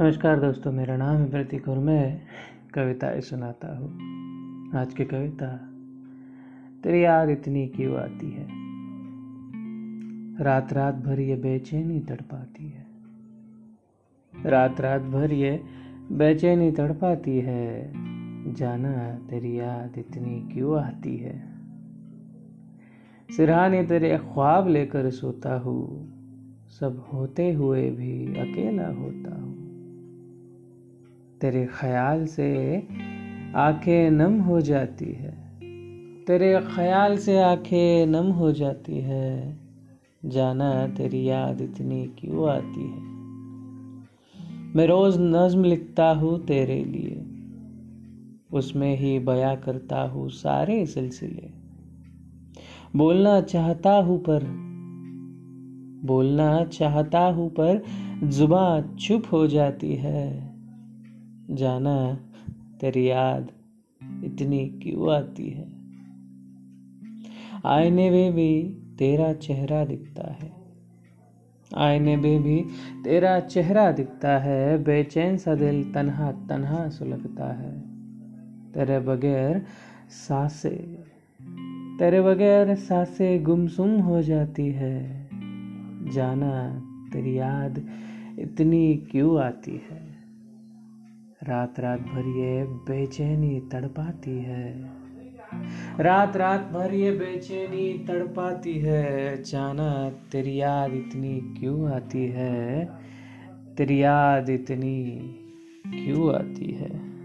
नमस्कार दोस्तों, मेरा नाम है प्रतीक और मैं कविताएँ सुनाता हूँ। आज की कविता तेरी याद इतनी क्यों आती है? रात रात भर ये बेचैनी तड़पाती है। रात रात भर ये बेचैनी तड़पाती है। जाना तेरी याद इतनी क्यों आती है? सिरहाने तेरे ख्वाब लेकर सोता हूँ। सब होते हुए भी अकेला होता हूँ। तेरे ख्याल से आँखें नम हो जाती है। तेरे ख्याल से आँखें नम हो जाती है। जाना तेरी याद इतनी क्यों आती है? मैं रोज नज्म लिखता हूँ तेरे लिए। उसमें ही बया करता हूँ सारे सिलसिले। बोलना चाहता हूँ पर, बोलना चाहता हूँ पर जुबा चुप हो जाती है। जाना तेरी याद इतनी क्यों आती है? आईने में भी तेरा चेहरा दिखता है। आईने में भी तेरा चेहरा दिखता है, बेचैन सा दिल तन्हा तन्हा सुलगता है। तेरे बगैर सांसे, तेरे बगैर सांसे गुमसुम हो जाती है। जाना तेरी याद इतनी क्यों आती है? रात रात भर ये बेचैनी तड़पाती है। रात रात भर ये बेचैनी तड़पाती है। अचानक तेरी याद इतनी क्यों आती है? तेरी याद इतनी क्यों आती है?